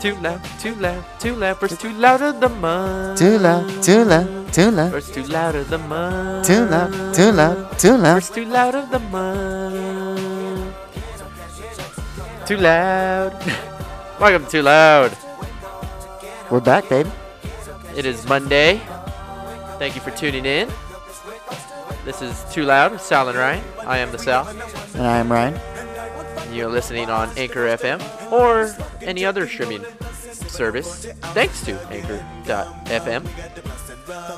Too loud, too loud, too loud. First too loud of the month. Too loud, too loud, too loud, First too loud of the month. too loud, too loud, too loud. First too loud of the month. Too loud. Welcome to Too Loud. We're back, baby. It is Monday. Thank you for tuning in. This is Too Loud with Sal and Ryan. I am the Sal. And I am Ryan. You're listening on Anchor FM or any other streaming service, thanks to Anchor.fm.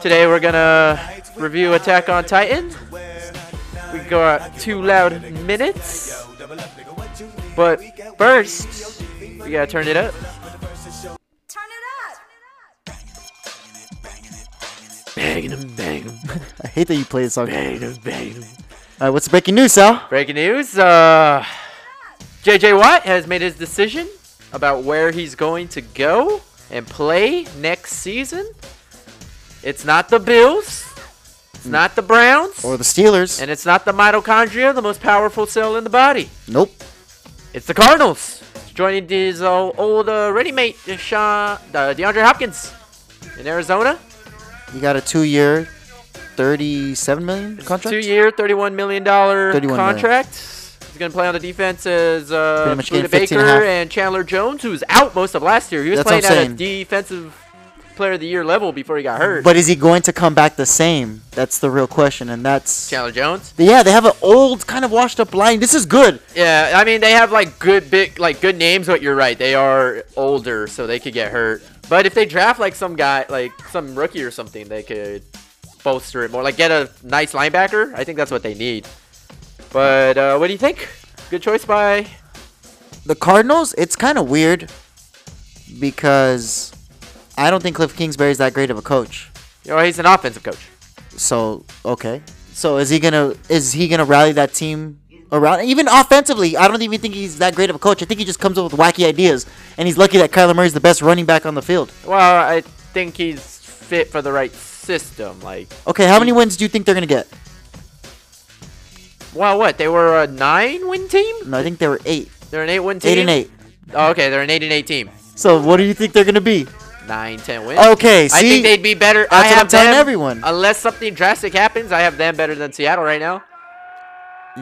Today we're gonna review Attack on Titan. We got two loud minutes, but first we gotta turn it up. Turn it up. Bang 'em, bang 'em, I hate that you play this song. All bang 'em, bang 'em. right, what's the breaking news, Sal? Breaking news: uh, J.J. Watt has made his decision about where he's going to go and play next season. It's not the Bills, it's not the Browns, Or the Steelers? and it's not the mitochondria, the most powerful cell in the body. Nope. It's the Cardinals. Joining his uh, old uh, ready mate, uh, Sean, uh, DeAndre Hopkins, in Arizona. You got a two-year, thirty-seven million contract. Two-year, $31 million 31 million. contract. He's going to play on the defense as uh, Budda 15 and Baker and Chandler Jones, who's out most of last year. He was That's playing at a defensive player of the year level before he got hurt. But is he going to come back the same? That's the real question, and that's Chandler Jones. yeah. They have an old, kind of washed-up line. This is good. Yeah, I mean they have like good big like good names, but you're right. They are older, so they could get hurt. But if they draft like some guy, like some rookie or something, they could bolster it more. Like get a nice linebacker. I think that's what they need. But uh, what do you think? Good choice by. The Cardinals. It's kind of weird because I don't think Cliff Kingsbury is that great of a coach. You know, he's an offensive coach. So okay. So is he gonna is he gonna rally that team around? Even offensively, I don't even think he's that great of a coach. I think he just comes up with wacky ideas, and he's lucky that Kyler Murray's the best running back on the field. Well, I think he's fit for the right system. Like, Okay, how many wins do you think they're gonna get? Well, what? They were a nine-win team. No, I think they were eight, They're an eight-win team. eight and eight. Oh, okay, they're an eight and eight team. So what do you think they're gonna be? Nine, ten wins. Okay, see, I think they'd be better. That's I what have I'm telling them- everyone. Unless something drastic happens, I have them better than Seattle right now.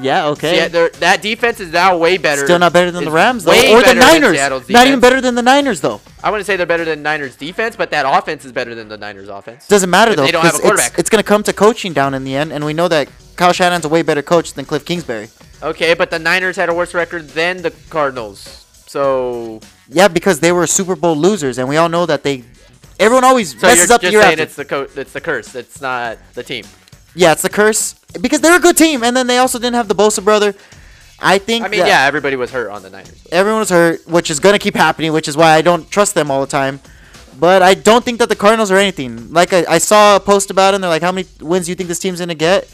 yeah, okay. Yeah, that defense is now way better. Still not better than the Rams though, or the Niners. Not even better than the Niners though. I wouldn't say they're better than Niners defense, but that offense is better than the Niners offense. Doesn't matter though. they don't have a 'cause it's, quarterback. it's gonna come to coaching down in the end, and we know that Kyle Shanahan's a way better coach than Cliff Kingsbury. Okay, but the Niners had a worse record than the Cardinals. So, Yeah, because they were Super Bowl losers, and we all know that they. Everyone always so messes up year saying after. it's the co- it's the curse. It's not the team. Yeah, it's the curse because they're a good team, and then they also didn't have the Bosa brother. I think. I mean, yeah, everybody was hurt on the Niners. everyone was hurt, which is gonna keep happening, which is why I don't trust them all the time. But I don't think that the Cardinals are anything. Like I, I saw a post about it, and they're like, "How many wins do you think this team's gonna get?"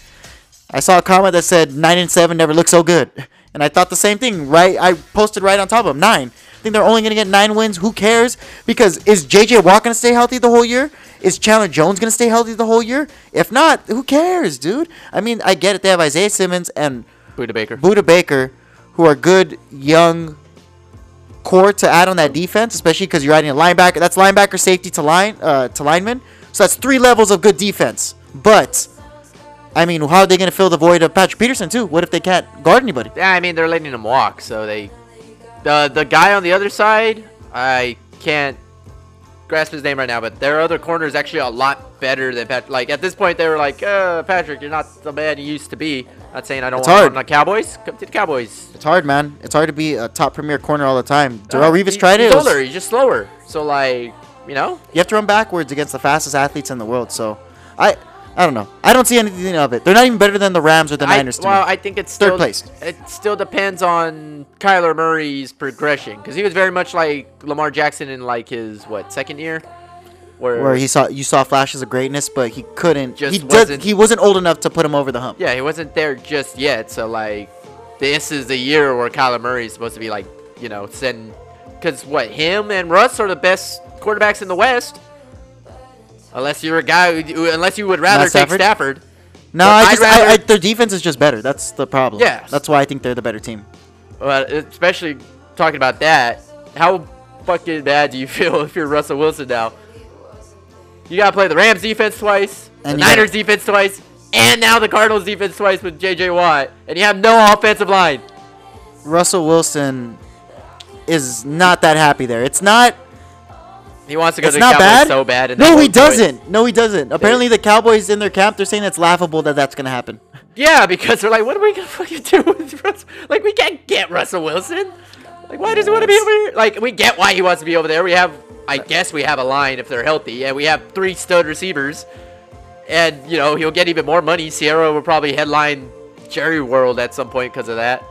I saw a comment that said nine and seven never looked so good, and I thought the same thing. Right, I posted right on top of them nine. I think they're only gonna get nine wins. Who cares? Because is JJ Watt gonna stay healthy the whole year? Is Chandler Jones gonna stay healthy the whole year? If not, who cares, dude? I mean, I get it. They have Isaiah Simmons and Budda Baker. Budda Baker, who are good young core to add on that defense, especially because you're adding a linebacker. That's linebacker safety to line uh, to lineman. So that's three levels of good defense. But I mean, how are they going to fill the void of Patrick Peterson too? What if they can't guard anybody? Yeah, I mean they're letting him walk, so they the the guy on the other side, I can't grasp his name right now, but their other corner is actually a lot better than Patrick. Like at this point, they were like, uh, Patrick, you're not the man you used to be. Not saying I don't It's want hard. on the Cowboys. Come to the Cowboys. It's hard, man. It's hard to be a top premier corner all the time. Darrelle Uh, Revis he- tried it. He's it was- older. He's just slower. So like, you know, you have to run backwards against the fastest athletes in the world. So I, I don't know. I don't see anything of it. They're not even better than the Rams or the I, Niners. to well, me. I think it's Third still, place. It still depends on Kyler Murray's progression because he was very much like Lamar Jackson in like his what second year, where, where he saw you saw flashes of greatness, but he couldn't. Just he does, wasn't- He wasn't old enough to put him over the hump. yeah he wasn't there just yet. So like, this is the year where Kyler Murray is supposed to be like you know send because what him and Russ are the best quarterbacks in the West. Unless you're a guy, who, unless you would rather take Stafford? No, I just rather- I, I, their defense is just better. That's the problem. Yeah. That's why I think they're the better team. But especially talking about that, how fucking bad do you feel if you're Russell Wilson now? You gotta play the Rams defense twice, And the Niners defense twice, and now the Cardinals defense twice with J.J. Watt, and you have no offensive line. Russell Wilson is not that happy there. It's not. He wants to go It's to the not Cowboys bad. so bad. No, he doesn't. No, he doesn't. Apparently, the Cowboys in their camp, they're saying it's laughable that that's gonna happen. Yeah, because they're like, what are we gonna fucking do with Russell? Like, we can't get Russell Wilson. Like, why does he want to be over here? Like, we get why he wants to be over there. We have, I guess, we have a line if they're healthy, and we have three stud receivers, and you know he'll get even more money. Ciara will probably headline Jerry World at some point because of that.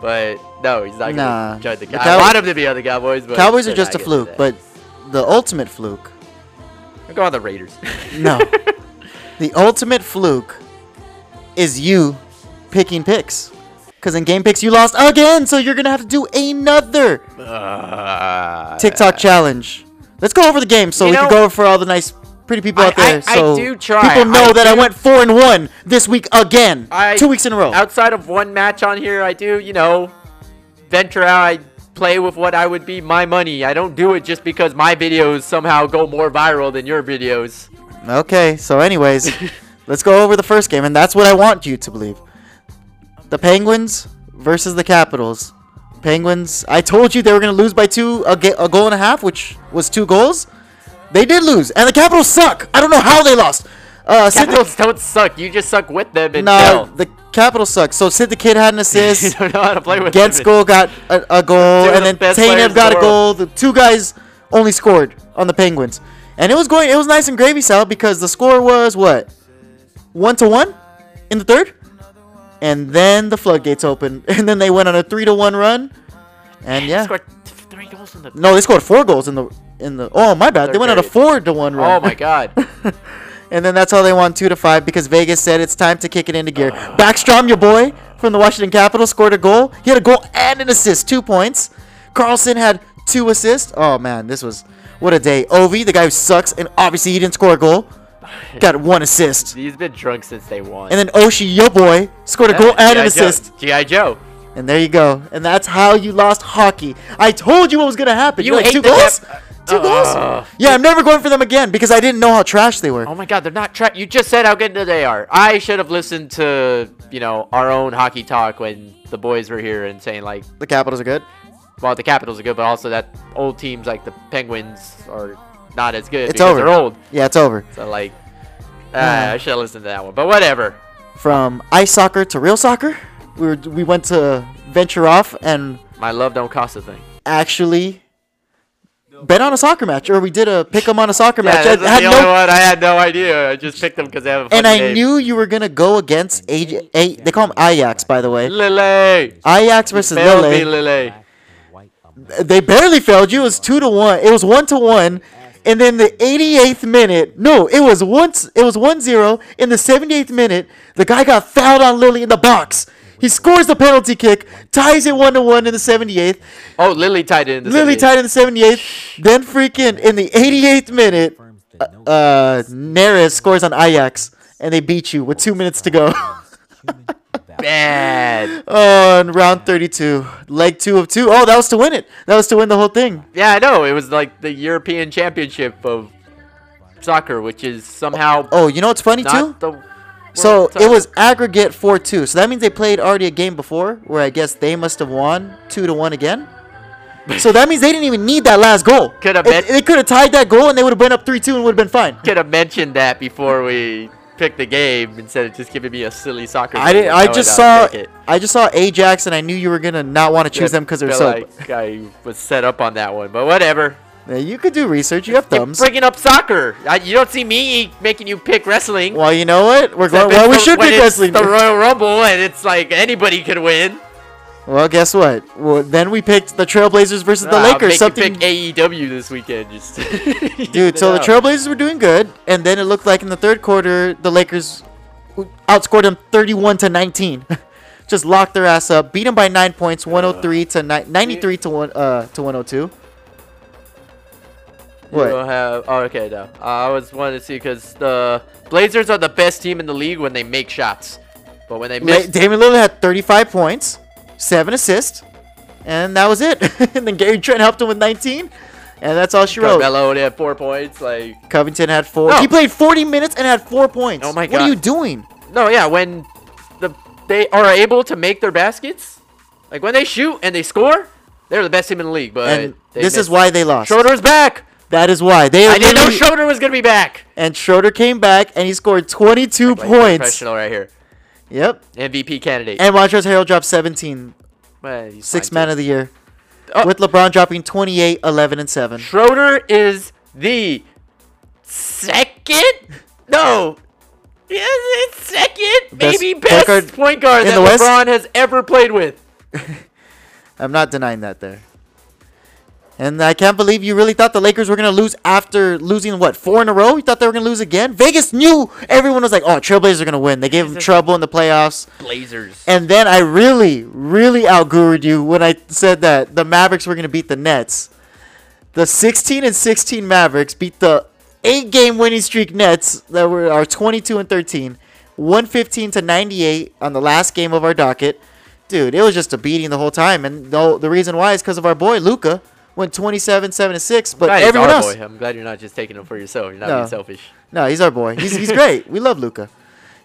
But no, he's not gonna Nah. join the. The Cow- Cow- I want him to be on the Cowboys, but Cowboys are just a fluke, but the ultimate fluke. I'll go on the Raiders. No, the ultimate fluke is you picking picks. Because in game picks you lost again, so you're gonna have to do another Uh, TikTok challenge. Let's go over the game so we can know- go for all the nice, pretty people I- out there. I- I so do try. people know I that I went four and one this week again, I- two weeks in a row. outside of one match on here, I do, you know, venture out. I play with what I would be my money. I don't do it just because my videos somehow go more viral than your videos. Okay, so anyways, let's go over the first game, and that's what I want you to believe. The Penguins versus the Capitals. Penguins, I told you they were going to lose by two, a, ga- a goal and a half, which was two goals. They did lose, and the Capitals suck. I don't know how they lost. Uh, Sid Capitals don't suck. You just suck with them and no, fail. the Capitals suck. So Sid the Kid had an assist. you don't know how to play with them. Gensko got a, a goal, Two and the then best Tanev got the a goal. The two guys only scored on the Penguins, and it was going. It was nice and gravy Sal because the score was what one to one in the third, and then the floodgates opened, and then they went on a three to one run, and They yeah, scored three goals in the. no, they scored four goals in the in the. Oh my bad, they went on a four to one run. Oh my god. And then that's how they won two to five because Vegas said it's time to kick it into gear. Backstrom, your boy from the Washington Capitals, scored a goal. He had a goal and an assist, two points. Carlson had two assists. Oh man, this was what a day. Ovi, the guy who sucks, and obviously he didn't score a goal, got one assist. He's been drunk since they won. And then Oshie, your boy, scored a goal and an assist. G.I. Joe. And there you go. And that's how you lost hockey. I told you what was gonna happen. You You're like, hate two goals? Two Ugh. goals? Yeah, I'm never going for them again because I didn't know how trash they were. Oh my god, they're not tra- You just said how good they are. I should have listened to, you know, our own hockey talk when the boys were here and saying, like, The Capitals are good. well, the Capitals are good, but also that old teams like the Penguins are not as good It's over. they're old. Yeah, it's over. So, like, uh, I should have listened to that one. But whatever. from ice soccer to real soccer. We were we went to venture off and My love don't cost a thing. actually bet on a soccer match, or we did a pick 'em on a soccer Yeah, match. this is I had the only no, one. I had no idea. I just picked them because they have a and I name. knew you were gonna go against AJ. A, they call him Ajax, by the way. Lily. Ajax versus me, Lille. They barely failed you. It was two to one. It was one to one. And then the 88th minute, no, it was once. It was 1-0 in the 78th minute. The guy got fouled on Lily in the box. He scores the penalty kick, ties it one to one in the 78th. Oh, Lily tied it in the Lily 78th. tied in the 78th. Then freaking in the 88th minute, uh, uh Neres scores on Ajax, and they beat you with two minutes to go. Bad. oh, in round 32, leg two of two. Oh, that was to win it. That was to win the whole thing. Yeah, I know. It was like the European Championship of soccer, which is somehow Oh, you know what's funny too? the. So it was aggregate 4-2. So that means they played already a game before, where I guess they must have won two to one again. So that means they didn't even need that last goal. Coulda If- bet- they could have tied that goal and they would have been up 3-2 and would have been fine. could have mentioned that before we picked the game instead of just giving me a silly soccer. I didn't. I just saw. I just saw Ajax, and I knew you were gonna not want to choose Just them because they're so. like I was set up on that one, but whatever. Yeah, you could do research. You have thumbs. bringing up soccer. I, you don't see me making you pick wrestling. Well, you know what? We're going. Well, we should pick it's wrestling. The Royal Rumble, and it's like anybody could win. Well, guess what? Well, then we picked the Trailblazers versus the Ah, Lakers. Make Something, pick AEW this weekend, just dude. So the Trailblazers were doing good, and then it looked like in the third quarter the Lakers outscored them 31 to 19. Just locked their ass up, beat them by nine points, 103 to ni- 93 to one uh to 102. You What? don't have. Oh, okay, no. Uh, I was wanting to see because the Blazers are the best team in the league when they make shots, but when they La- miss, Damian Lillard had 35 points, seven assists, and that was it. and then Gary Trent helped him with 19. And that's all she wrote. Carmelo only had four points. Like, Covington had four. No. He played 40 minutes and had four points. Oh my What are you doing? no, yeah, when the they are able to make their baskets, like when they shoot and they score, they're the best team in the league. But this is why they lost. Schroeder's back. That is why they. I didn't know Schroeder was gonna be back. And Schroeder came back and he scored 22 Like, points. Professional right here. Yep. MVP candidate. And Montrezl Harrell dropped 17, Well, man too. of the year. Oh. With LeBron dropping 28, 11, and 7. Schroeder is the second? No. Yes, it's second, Best maybe point best guard point guard that the West? LeBron has ever played with. I'm not denying that there. And I can't believe you really thought the Lakers were going to lose after losing, what, four in a row? You thought they were going to lose again? Vegas knew everyone was like, oh, Trailblazers are going to win. They gave them trouble in the playoffs. Blazers. And then I really, really outgurued you when I said that the Mavericks were going to beat the Nets. The 16 and 16 Mavericks beat the eight game winning streak Nets that were our 22 and 13, 115 to 98 on the last game of our docket. Dude, it was just a beating the whole time. And no, the reason why is because of our boy Luka went 27, 7 and 6. But everyone our else, boy. I'm glad you're not just taking him for yourself. You're not No. being selfish. no, he's our boy. He's, he's great. We love Luka.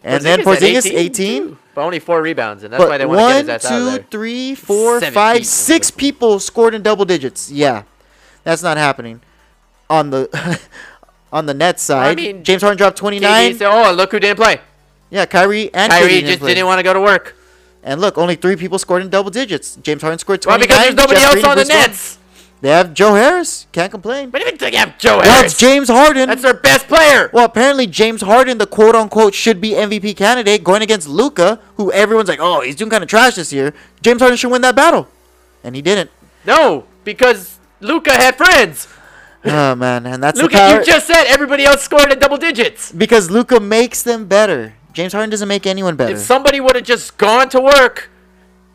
And then Porzingis Porzingis, had 18. but only four rebounds, and that's why they want to get his ass out of two, there. three, four, five, six people scored in double digits. Yeah, that's not happening. On the on the net side, I mean, James Harden dropped KD 29. said, oh, look who didn't play. Yeah, Kyrie and Kyrie didn't just play. didn't want to go to work. And look, only three people scored in double digits. James Harden scored 29. Well, because there's nobody Jeff else Green on the and Bruce Brown. Nets. They have Joe Harris. Can't complain. But even they have Joe Well, Harris. it's James Harden. That's their best player. well, apparently James Harden, the quote unquote should be MVP candidate, going against Luka, who everyone's like, oh, he's doing kind of trash this year. James Harden should win that battle, and he didn't. No, because Luka had friends. Oh man, and that's Luka, you just said everybody else scored in double digits. Because Luka makes them better. James Harden doesn't make anyone better. If somebody would have just gone to work,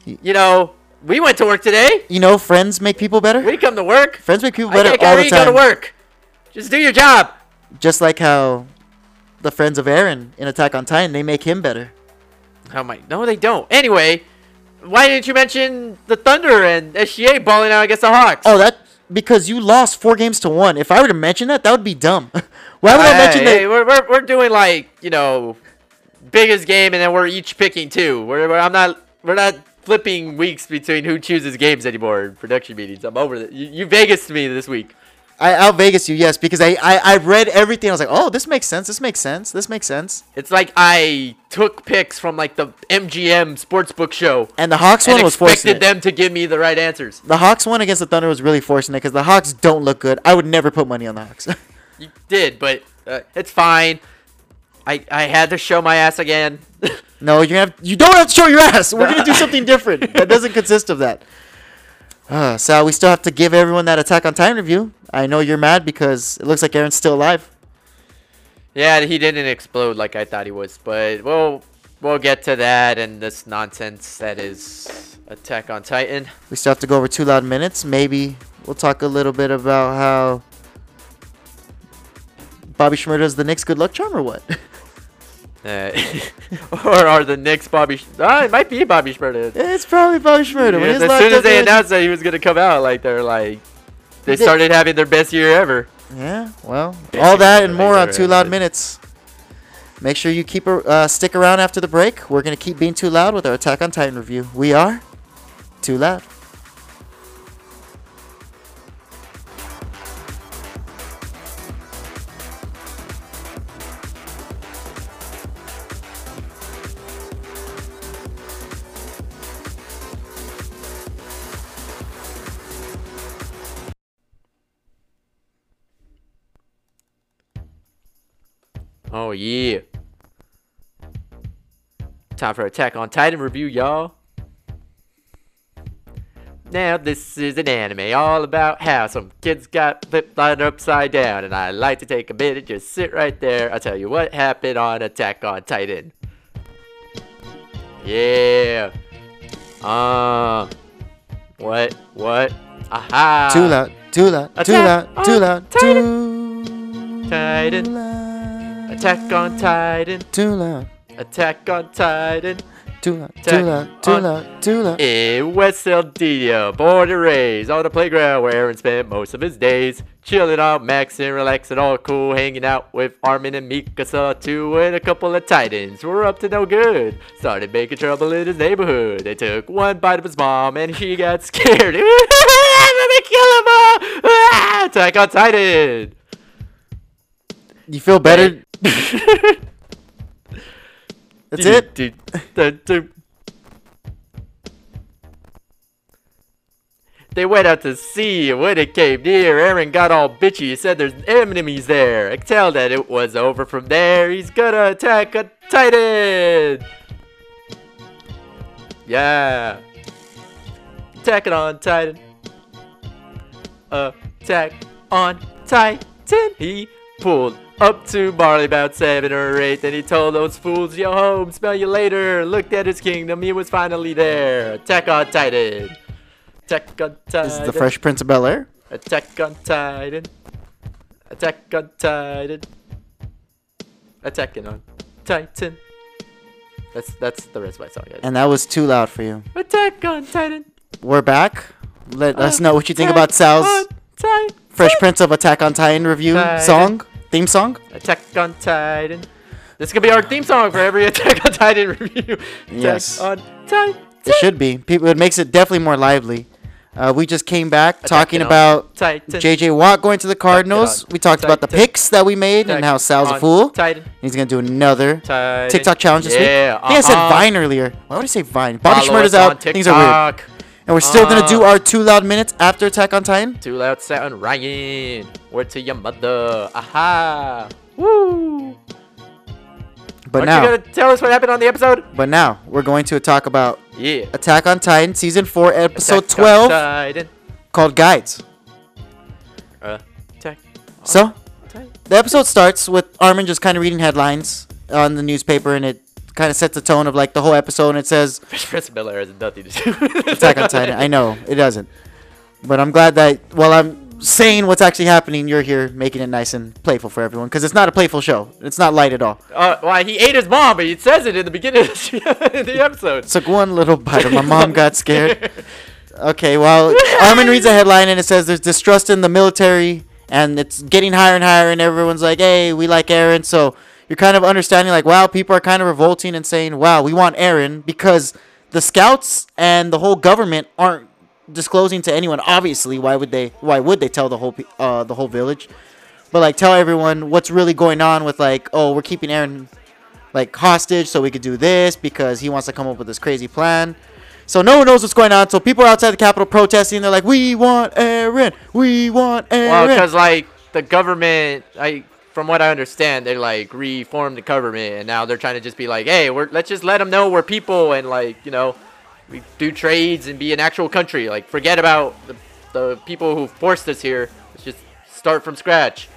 you know, we went to work today. you know, friends make people better. We come to work. Friends make people I better can't all the go to work. Just do your job. Just like how the friends of Aaron in Attack on Titan, they make him better. Oh my! No, they don't. Anyway, why didn't you mention the Thunder and SGA balling out against the Hawks? Oh, that because you lost four games to one. If I were to mention that, that would be dumb. Why would I mention hey, that? we're, we're, we're doing like you know, biggest game, and then we're each picking two. We're, we're I'm not we're not flipping weeks between who chooses games anymore in production meetings. I'm over it. You, you Vegas to me this week. I out Vegas you, yes, because I, I I read everything. I was like, oh, this makes sense. This makes sense. This makes sense. It's like I took picks from like the MGM sportsbook show And the Hawks one was forcing expected them to give me the right answers. The Hawks one against the Thunder was really forcing it because the Hawks don't look good. I would never put money on the Hawks. You did, but uh, it's fine. I I had to show my ass again. No, you're have, you don't have to show your ass. We're gonna do something different that doesn't consist of that. Uh, Sal, we still have to give everyone that Attack on Titan review. I know you're mad because it looks like Aaron's still alive. yeah, he didn't explode like I thought he was, but we'll we'll get to that and this nonsense that is Attack on Titan. We still have to go over two loud minutes. Maybe we'll talk a little bit about how Bobby Shmurda is the Knicks' good luck charm or what? Uh, or are the Knicks Bobby? Sh- ah, it might be Bobby Shmurda. it's probably Bobby Shmurda. Yeah, as soon as they in- announced that he was gonna come out, like they're like, they did. started having their best year ever. Yeah, well, all that and more on two loud minutes. Make sure you keep a- uh, stick around after the break. We're gonna keep being too loud with our Attack on Titan review. We are too loud. Oh yeah. Time for Attack on Titan review, y'all. Now this is an anime all about how some kids got flipped on upside down, and I like to take a minute, just sit right there. I'll tell you what happened on Attack on Titan. Yeah. Uh. What? What? Aha. Too loud. Too loud. Too Attack loud. Too loud. Titan. Too Titan. Attack on Titan. Too loud. Attack on Titan. too loud, too loud, too loud, too loud. In West Saldivia, born and raised on the playground where Aaron spent most of his days. Chilling out, maxing, relaxing, all cool, hanging out with Armin and Mikasa too, and a couple of titans were up to no good. Started making trouble in his neighborhood. They took one bite of his mom and he got scared. Let me kill him all! Attack on Titan! You feel better? That's it? Do- They went out to sea, and when it came near, Aaron got all bitchy. He said there's enemies there. I tell that it was over from there. He's gonna attack a Titan! Yeah. Attacking on Titan. Attack on Titan. He pulled up to Marley about seven or eight. Then he told those fools, Yo home, smell you later. Looked at his kingdom, he was finally there. Attack on Titan. Attack on Titan. This is the Fresh Prince of Bel Air. Attack on Titan. Attack on Titan. Attacking on Titan. That's that's the rest of my song, guys. And that was too loud for you. Attack on Titan. We're back. Let us know what you think about Sal's on Titan. Fresh Prince of Attack on Titan review Titan. song, theme song. Attack on Titan. This could be our theme song for every Attack on Titan review. Attack Yes. on Titan. It should be. People, it makes it definitely more lively. Uh, we just came back talking about Titan. JJ Watt going to the Cardinals. We talked about the picks that we made and how Sal's a fool. Titan. He's gonna do another Titan. TikTok challenge this yeah, week. I think I said uh-huh. Vine earlier. Why would I say Vine? Bobby Follow Shmurda's out. Things are weird. And we're still gonna do Uh. our two loud minutes after Attack on Titan. Two loud sound Ryan. Word to your mother. Aha. Woo. But Aren't now, you gonna tell us what happened on the episode? but now we're going to talk about Yeah. Attack on Titan season four, episode Attack twelve, called Guides. Uh, attack. So Titan. the episode starts with Armin just kind of reading headlines on the newspaper, and it kind of sets the tone of like the whole episode. And it says Prince Bel Air has nothing to do with Attack on Titan. I know it doesn't, but I'm glad that while I'm saying what's actually happening, you're here making it nice and playful for everyone because it's not a playful show. It's not light at all. Uh, why he ate his mom, but he says it in the beginning of the the episode. Took one little bite, and my mom got scared. Okay, well, Armin reads a headline and it says there's distrust in the military and it's getting higher and higher, and everyone's like, hey, we like Aaron. So you're kind of understanding, like, wow, people are kind of revolting and saying, wow, we want Aaron because the scouts and the whole government aren't disclosing to anyone. Obviously, why would they? Why would they tell the whole uh, the whole village? But like, tell everyone what's really going on with like, oh, we're keeping Aaron like hostage so we could do this because he wants to come up with this crazy plan. So no one knows what's going on. So people are outside the Capitol protesting. They're like, "We want Aaron. We want Aaron." Well, because like the government, I from what I understand, they like reformed the government, and now they're trying to just be like, hey, we're let's just let them know we're people, and like you know, we do trades and be an actual country. Like forget about the the people who forced us here. Let's just start from scratch.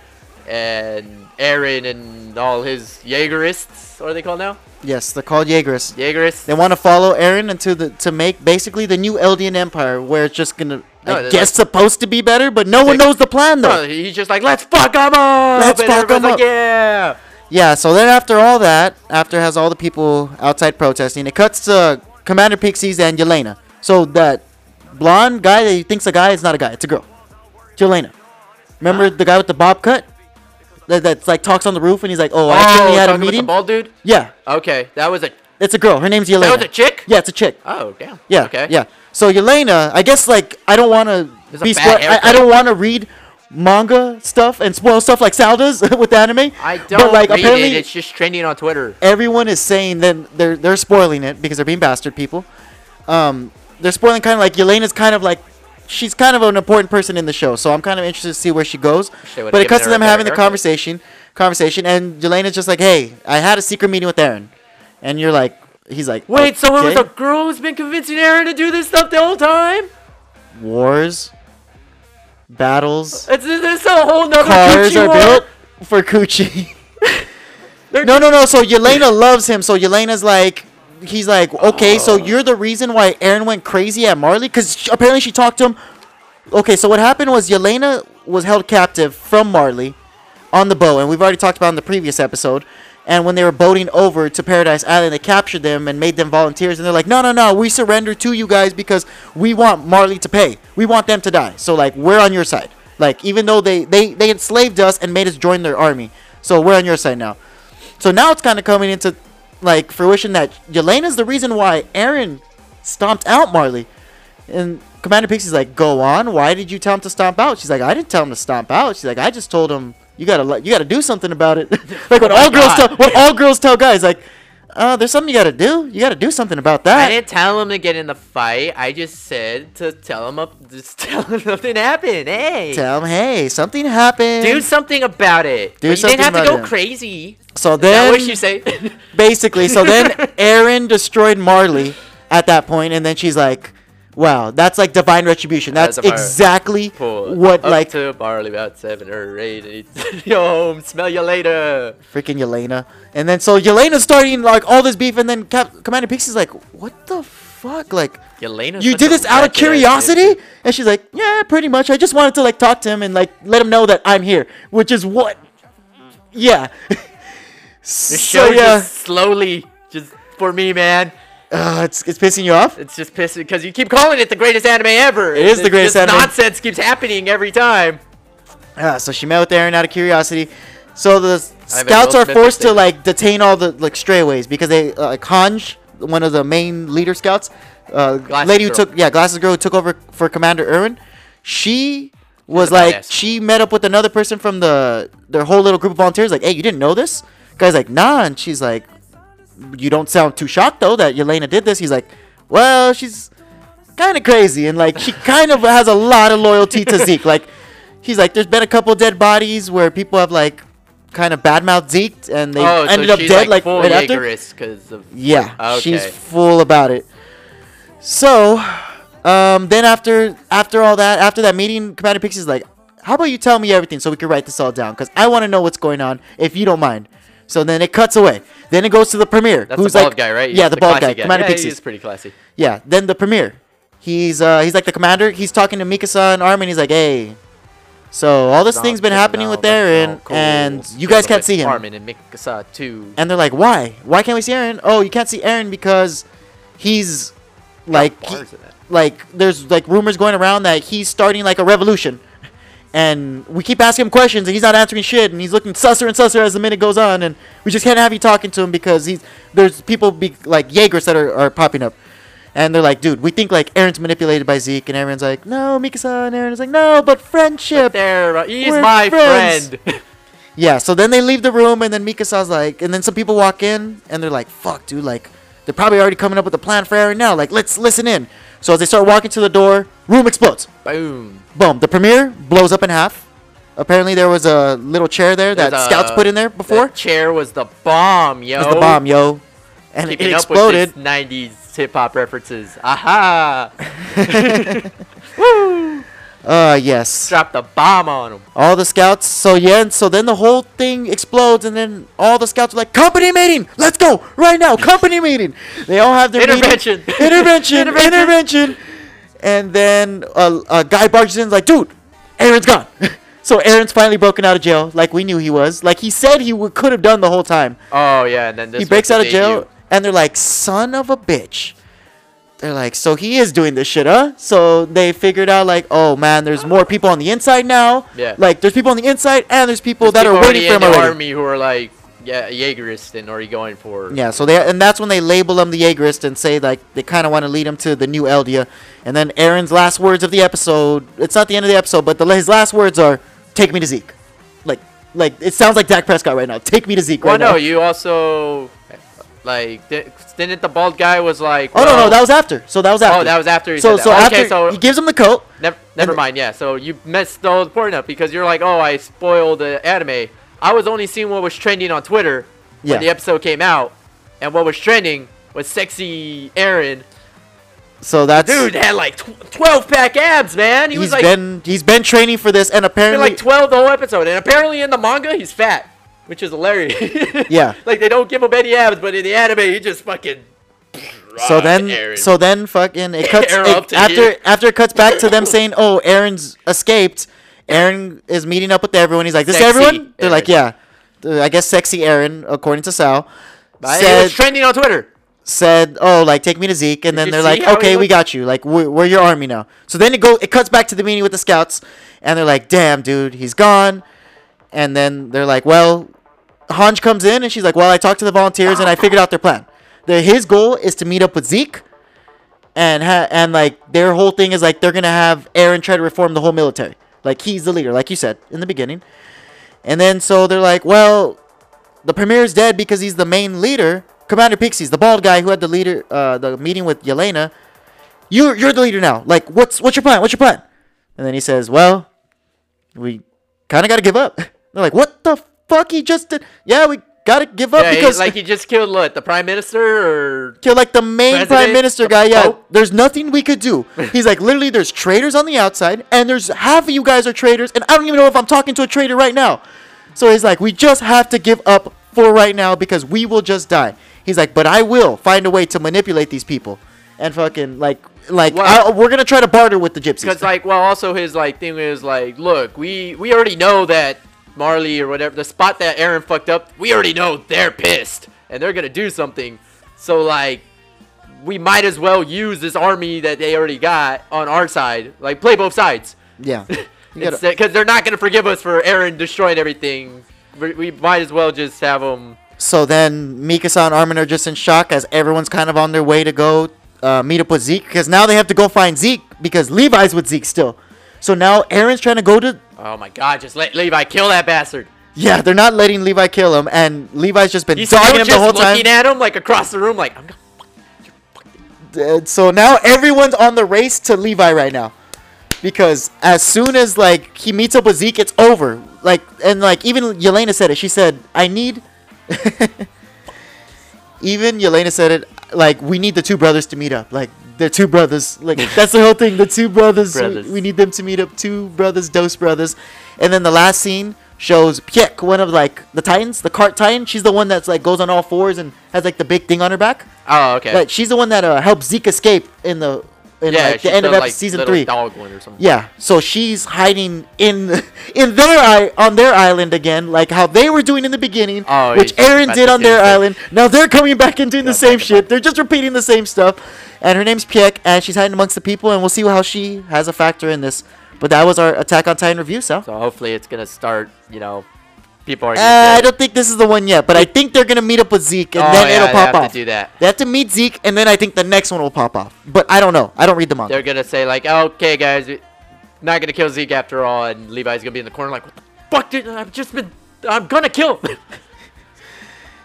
And Aaron and all his Jaegerists, what are they called now? yes, they're called Jaegerists. Jaegerists. They want to follow Aaron into the to make basically the new Eldian Empire, where it's just gonna, No, I guess, like- supposed to be better, but no one knows the plan though. No, he's just like, let's fuck them up. Let's and fuck everyone's like, up. Yeah. Yeah, so then after all that, after has all the people outside protesting, it cuts to Commander Pixis and Yelena. So that blonde guy that he thinks a guy is not a guy, it's a girl. Yelena. Remember the guy with the bob cut? That, that's like talks on the roof and he's like, oh, I accidentally had a meeting. the bald dude. Yeah, Okay, that was a it's a girl. Her name's Yelena. that was a chick. Yeah, it's a chick. Oh damn. Yeah, Okay. yeah. So Yelena, I guess like I don't want to be. I, I don't want to read manga stuff and spoil stuff like Sal does with anime. I don't like, read apparently, it. It's just trending on Twitter. everyone is saying that they're they're spoiling it because they're being bastard people. Um, they're spoiling kind of like Yelena's kind of like she's kind of an important person in the show, so I'm kind of interested to see where she goes. They But it given cuts to them having the conversation, conversation, and Yelena's just like, "Hey, I had a secret meeting with Aaron," and you're like, he's like, Wait, so it was a girl who's been convincing Aaron to do this stuff the whole time? wars, battles, It's, it's a whole nother cars are war. built for Coochie." They're No, no, no. So Yelena loves him. So Yelena's like, he's like, okay, so Oh. you're the reason why Aaron went crazy at Marley? Because apparently she talked to him. Okay, so what happened was Yelena was held captive from Marley on the boat, and we've already talked about in the previous episode. And when they were boating over to Paradise Island, they captured them and made them volunteers. And they're like, no, no, no, we surrender to you guys because we want Marley to pay. We want them to die. So like, we're on your side. Like even though they they they enslaved us and made us join their army, so we're on your side now. So now it's kind of coming into like fruition that Yelena's the reason why Aaron stomped out Marley. And Commander Pixie's like, "Go on. Why did you tell him to stomp out?" She's like, "I didn't tell him to stomp out." She's like, "I just told him you gotta you gotta do something about it." like when Oh all girls tell when all girls tell guys like, "Uh, there's something you gotta do. You gotta do something about that. I didn't tell him to get in the fight. I just said to tell him up, just tell him something happened. Hey, Tell him, "Hey, something happened." do something about it. Do But you something didn't have to go it. crazy. so then what you say? basically so then aaron destroyed marley at that point and then she's like wow that's like divine retribution that's That's exactly what up like to barley about seven or eight. home. Smell you later. freaking yelena and then so yelena's starting like all this beef and then Cap- commander pixie's like what the fuck like Yelena. you did this out of curiosity and she's like yeah pretty much i just wanted to like talk to him and like let him know that i'm here which is what yeah The so show yeah just slowly, just for me, man. Uh, it's, it's pissing you off It's just pissing because you keep calling it the greatest anime ever. It is the greatest anime. Nonsense keeps happening every time. Ah, so she met with Aaron out of curiosity. So the s- I have a scouts are forced to like detain all the like strayaways because they uh, like Hange, one of the main leader scouts, uh, lady who girl. took yeah glasses girl who took over for Commander Erwin. She was like she met up with another person from the their whole little group of volunteers. Like, hey, you didn't know this? Guy's like, nah, and she's like, you don't sound too shocked though that Yelena did this. He's like, well, she's kind of crazy and like she kind of has a lot of loyalty to Zeke. Like he's like, there's been a couple dead bodies where people have like kind of badmouthed Zeke and they oh, ended so up dead like, like, full right after. Of Yeah, she's full about it. So, um, then after after all that, after that meeting, Commander Pixie's like, "How about you tell me everything so we can write this all down? Because I want to know what's going on, if you don't mind." So then it cuts away. Then it goes to the premiere. That's who's the bald like, guy, right? Yeah, the, bald guy, classy Commander yeah, Pixie. he's pretty classy. Yeah, then the premiere. He's uh he's like the commander. He's talking to Mikasa and Armin. He's like, "Hey, so all this thing's been happening with Aaron, and you guys can't see him." Armin and Mikasa too. And they're like, "Why? Why can't we see Aaron?" Oh, you can't see Aaron because he's like he- Bars in that. like there's like rumors going around that he's starting like a revolution. And we keep asking him questions and he's not answering shit and he's looking susser and susser as the minute goes on and we just can't have you talking to him because he's there's people be like Jaegers that are, are popping up. And they're like, dude, we think like Aaron's manipulated by Zeke and Aaron's like, no, Mikasa and Aaron's like, no, but friendship. There, uh, he's We're my friends. friend. Yeah, so then they leave the room, and then Mikasa's like, and then some people walk in, and they're like, fuck, dude, like, they're probably already coming up with a plan for Aaron now. Like, let's listen in. So as they start walking to the door, room explodes. Boom. Boom. The premiere blows up in half. Apparently, there was a little chair there that There's a- scouts put in there before. That chair was the bomb, yo. It was the bomb, yo. And Keeping it up exploded. with this 90s hip hop references. Aha! Uh, yes. Drop the bomb on him. All the scouts. So yeah, and so then the whole thing explodes, and then all the scouts are like, "Company meeting, let's go right now, company meeting." They all have their meeting. Intervention. intervention, Intervention. intervention. And then a, a guy barges in, like, "Dude, Aaron's gone." so Aaron's finally broken out of jail, like we knew he was, like he said he would, could have done the whole time. Oh, yeah, and then this he breaks out of jail, debut. and they're like, "Son of a bitch." They're like, so he is doing this shit, huh? So they figured out, like, oh man, there's more people on the inside now. Yeah. Like, there's people on the inside, and there's people There's that are waiting for in him the already. army who are like, yeah, Jaegerist and already going for. Yeah, so they and that's when they label him the Jaegerist and say like they kind of want to lead him to the new Eldia. And then Aaron's last words of the episode, it's not the end of the episode, but the his last words are "Take me to Zeke." Like like it sounds like Dak Prescott right now. Take me to Zeke Well, right no, now. you also like di- didn't the bald guy was like? oh no, no, that was after. So that was oh, after. Oh, that was after. He so so that. after so he gives him the coat. never, never mind. Yeah, so you messed the whole point up because you're like, oh, I spoiled the anime. I was only seeing what was trending on Twitter Yeah. when the episode came out, and what was trending was sexy Aaron. So that's Dude had like tw- 12 pack abs, man. He he's was like been he's been training for this, and apparently like 12 the whole episode, and apparently in the manga he's fat, which is hilarious. Yeah. like they don't give him any abs, but in the anime he just fucking. So then, Aaron. so then, fucking it cuts it- after here. after it cuts back to them saying, "Oh, Aaron's escaped." Aaron is meeting up with everyone. He's like, "This is Sexy everyone?" They're like, "Yeah." I guess sexy Aaron, according to Sal, But it was trending on Twitter. said, "Oh, like take me to Zeke," and Did then they're like, "Okay, we got you. Like we're, we're your army now." So then it go it cuts back to the meeting with the scouts, and they're like, "Damn, dude, he's gone." And then they're like, "Well," Hange comes in and she's like, "Well, I talked to the volunteers and I figured out their plan. The, his goal is to meet up with Zeke." And ha- and like their whole thing is like they're gonna have Aaron try to reform the whole military. Like he's the leader, like you said in the beginning. And then so they're like, well, the premier's dead because he's the main leader. Commander Pixis, the bald guy who had the leader, uh, the meeting with Yelena. You, you're the leader now. Like, what's what's your plan? What's your plan? And then he says, well, we kind of got to give up. They're like, what the fuck? He just did. Yeah, we got to give up Yeah, because like he just killed what the prime minister or Kill like the main prime minister guy. Yeah, Pope. there's nothing we could do. He's like, literally, there's traitors on the outside, and there's half of you guys are traitors, and I don't even know if I'm talking to a traitor right now. So he's like, we just have to give up for right now because we will just die. He's like, but I will find a way to manipulate these people, and fucking like, like Well- I, we're gonna try to barter with the gypsies. because like well also his like thing is like look we we already know that Marley or whatever the spot that Aaron fucked up we already know they're pissed. And they're gonna do something. So like we might as well use this army that they already got on our side. Like play both sides. Yeah, because they're not gonna forgive us for Aaron destroying everything. We, we might as well just have them So then Mikasa and Armin are just in shock as everyone's kind of on their way to go uh, meet up with Zeke. Because now they have to go find Zeke because Levi's with Zeke still. So now Aaron's trying to go to. Oh my god just let Levi kill that bastard Yeah, they're not letting Levi kill him, and Levi's just been he's dogging him the whole time. looking at him like across the room like I'm gonna Uh, so now everyone's on the race to Levi right now. Because as soon as like he meets up with Zeke, it's over. Like and like even Yelena said it. She said, "I need." even Yelena said it. Like we need the two brothers to meet up. Like they're two brothers. Like that's the whole thing. The two brothers. Brothers. We need them to meet up. Two brothers, Dose brothers. And then the last scene shows Piek, one of like the Titans, the cart Titan. She's the one that's like goes on all fours and has like the big thing on her back. oh okay Like she's the one that uh, helped Zeke escape in the in yeah like the end of the, episode like, season three. dog one or something Yeah, so she's hiding in in their on their island again, like how they were doing in the beginning, Oh, which Aaron did on their thing. island. Now they're coming back and doing the same shit. They're just repeating the same stuff. And her name's Piek, and she's hiding amongst the people, and we'll see how she has a factor in this. But that was our Attack on Titan review, so. So hopefully it's gonna start. You know, people are. Uh, I don't think this is the one yet, but I think they're gonna meet up with Zeke, and Oh, then yeah, it'll pop have off. to do that. They have to meet Zeke, and then I think the next one will pop off. But I don't know. I don't read the manga. They're gonna say like, okay, guys, not gonna kill Zeke after all, and Levi's gonna be in the corner like, what the fuck, dude? I've just been. I'm gonna kill.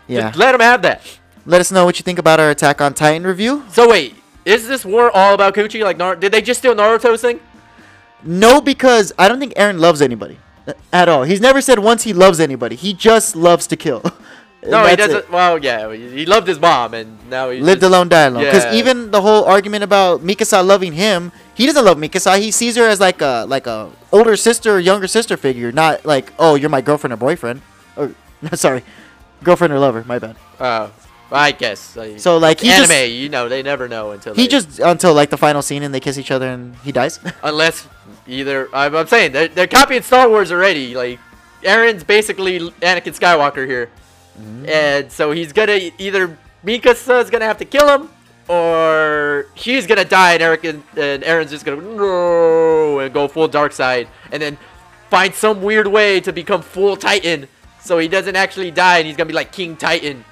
Yeah. Just let him have that. Let us know what you think about our Attack on Titan review. So wait, is this war all about Coochie? Like, Nar- did they just steal Naruto's thing? No, because I don't think Aaron loves anybody uh, at all. He's never said once he loves anybody. He just loves to kill. No, he doesn't. Well, yeah, he loved his mom, and now he Lived just, alone, died alone. Because Yeah. even the whole argument about Mikasa loving him, he doesn't love Mikasa. He sees her as like a like a older sister or younger sister figure, not like oh you're my girlfriend or boyfriend, or sorry, girlfriend or lover. My bad. Uh, I guess. Like, So like he anime, just you know, they never know until he they- just until like the final scene and they kiss each other and he dies. unless either I'm, I'm saying they're, they're copying Star Wars already. Like Aaron's basically Anakin Skywalker here, Mm. and so he's gonna either Mikasa's gonna have to kill him, or he's gonna die, and Eric and, and Aaron's just gonna no and go full dark side, and then find some weird way to become full Titan, so he doesn't actually die, and he's gonna be like King Titan.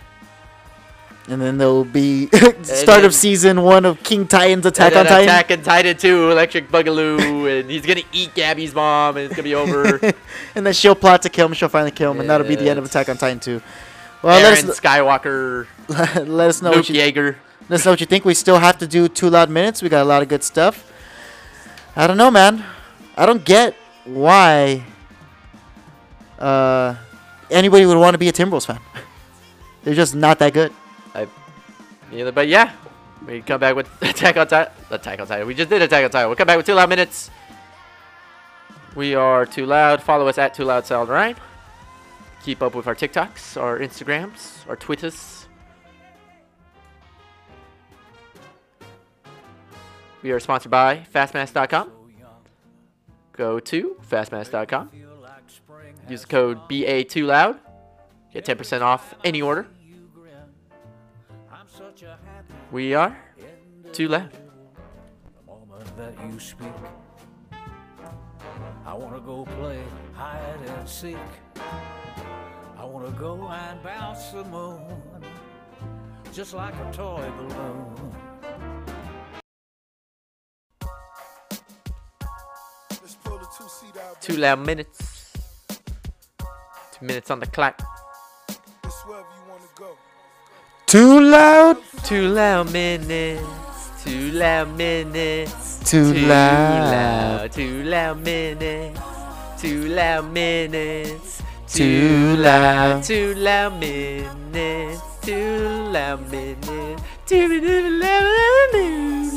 And then there'll be start of season one of King Titan's Attack on Titan. Attack on Titan 2, Electric Bugaloo, and he's gonna eat Gabby's mom, and it's gonna be over. and then she'll plot to kill him. She'll finally kill him, and that'll be the end of Attack on Titan 2. Well, Aaron let us, Skywalker, let us know Luke what you Yeager. let us know what you think. We still have to do two loud minutes. We got a lot of good stuff. I don't know, man. I don't get why uh, anybody would want to be a Timberwolves fan. They're just not that good. Neither, but yeah, we come back with Attack on Titan. Attack on Titan. We just did Attack on Titan. We'll come back with two loud minutes. We are too loud. Follow us at Too Loud Sound Rhyme. Keep up with our TikToks, our Instagrams, our Twitters. We are sponsored by fastmass.com. Go to fastmass.com. Use the code BA2Loud Get 10% off any order. We are too loud. moment that you speak. I wanna go play hide and seek. I wanna go and bounce the moon, just like a toy balloon. Let's pull the two seat. Two loud minutes. Two minutes on the clock. Too loud. Too loud minutes. Too loud minutes. Too loud. too loud minutes. Too loud minutes. Too loud. Two loud minutes. Too loud minutes. Too loud minutes.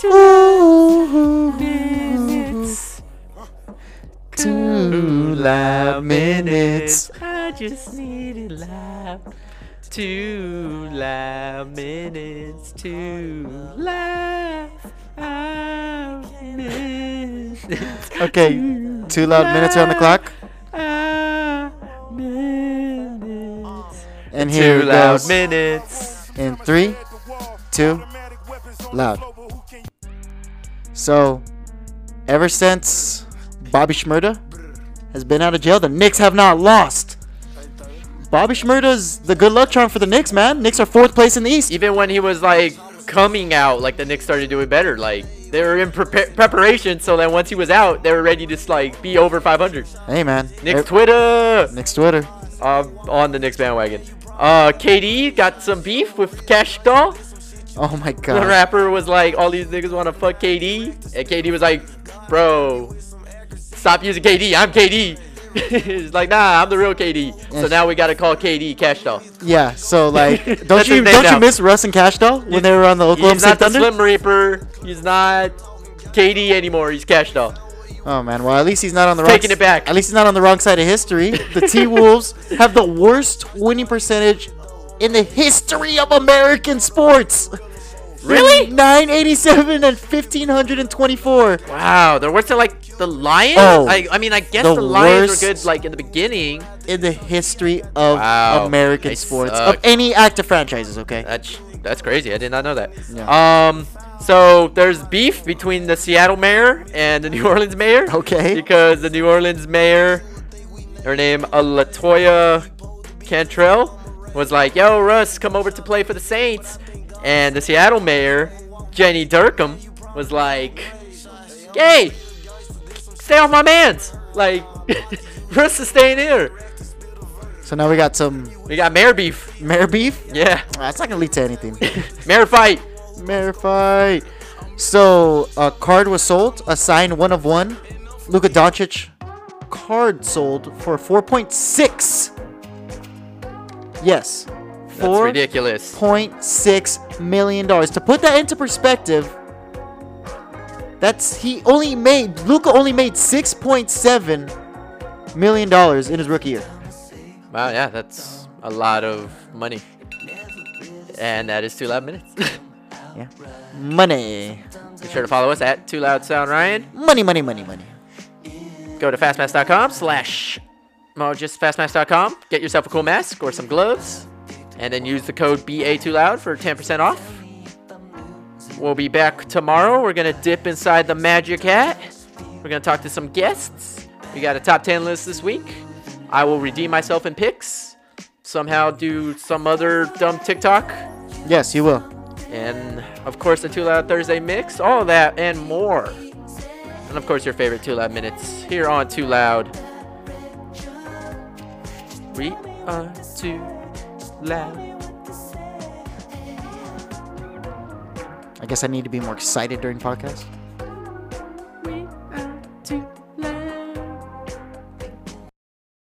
Too loud minutes. Too loud minutes. I just need it loud. Two loud minutes. Two loud minutes. Okay, two loud minutes are on the clock, and here Two loud goes. minutes. In three, two, loud. So, ever since Bobby Shmurda has been out of jail, the Knicks have not lost. Bobby Shmurda's the good luck charm for the Knicks, man. Knicks are fourth place in the East. Even when he was like coming out, like the Knicks started doing better. Like they were in prepa- preparation, so then once he was out, they were ready to like be over 500. Hey, man. Knicks Er- Twitter. Knicks Twitter. um, on the Knicks bandwagon. Uh, KD got some beef with Cash Doll. Oh my god. The rapper was like, all these niggas want to fuck KD. And KD was like, bro, stop using KD. I'm KD. He's like, nah, I'm the real KD. So now we got to call KD Cash Doll. Yeah, so like, don't That's you his name don't you miss Russ and Cash Doll when they were on the Oklahoma He's City not the Thunder? Slim Reaper. He's not KD anymore. He's Cash Doll. Oh man, well at least he's not on the wrong Taking s- it back. At least he's not on the wrong side of history. The T Wolves have the worst winning percentage in the history of American sports. Really? 987 and 1524. Wow, they're worse than like the Lions. Oh, I, I mean, I guess the the, Lions were good like in the beginning. in the history of Wow, American sports suck. of any active franchises. Okay. That's that's crazy. I did not know that. Yeah. Um, so there's beef between the Seattle mayor and the New Orleans mayor. Okay. Because the New Orleans mayor, her name uh, Latoya Cantrell, was like, "Yo, Russ, come over to play for the Saints," and the Seattle mayor, Jenny Durkan, was like, "Hey, stay off my man's." Like, Russ is staying here. So now we got some We got mayor beef. mayor beef. Yeah, That's not gonna lead to anything. mayor fight. Mayor fight. So a card was sold, a signed one of one. Luka Doncic card sold for 4.6. Yes. That's ridiculous. 4.6 million dollars. To put that into perspective, that's he only made Luka only made 6.7 million dollars in his rookie year. Wow, yeah, that's a lot of money. And that is Too Loud Minutes. Yeah. Money. Be sure to follow us at Too Loud Sound Ryan. Money, money, money, money. Go to fastmask.com slash, well, just fastmask.com. Get yourself a cool mask or some gloves. And then use the code BA2Loud for 10% off. We'll be back tomorrow. We're going to dip inside the Magic Hat. We're going to talk to some guests. We got a top 10 list this week. I will redeem myself in picks. Somehow do some other dumb TikTok. Yes, you will. And of course, the Too Loud Thursday mix, all of that and more. And of course, your favorite Too Loud minutes here on Too Loud. We are too loud. I guess I need to be more excited during podcasts.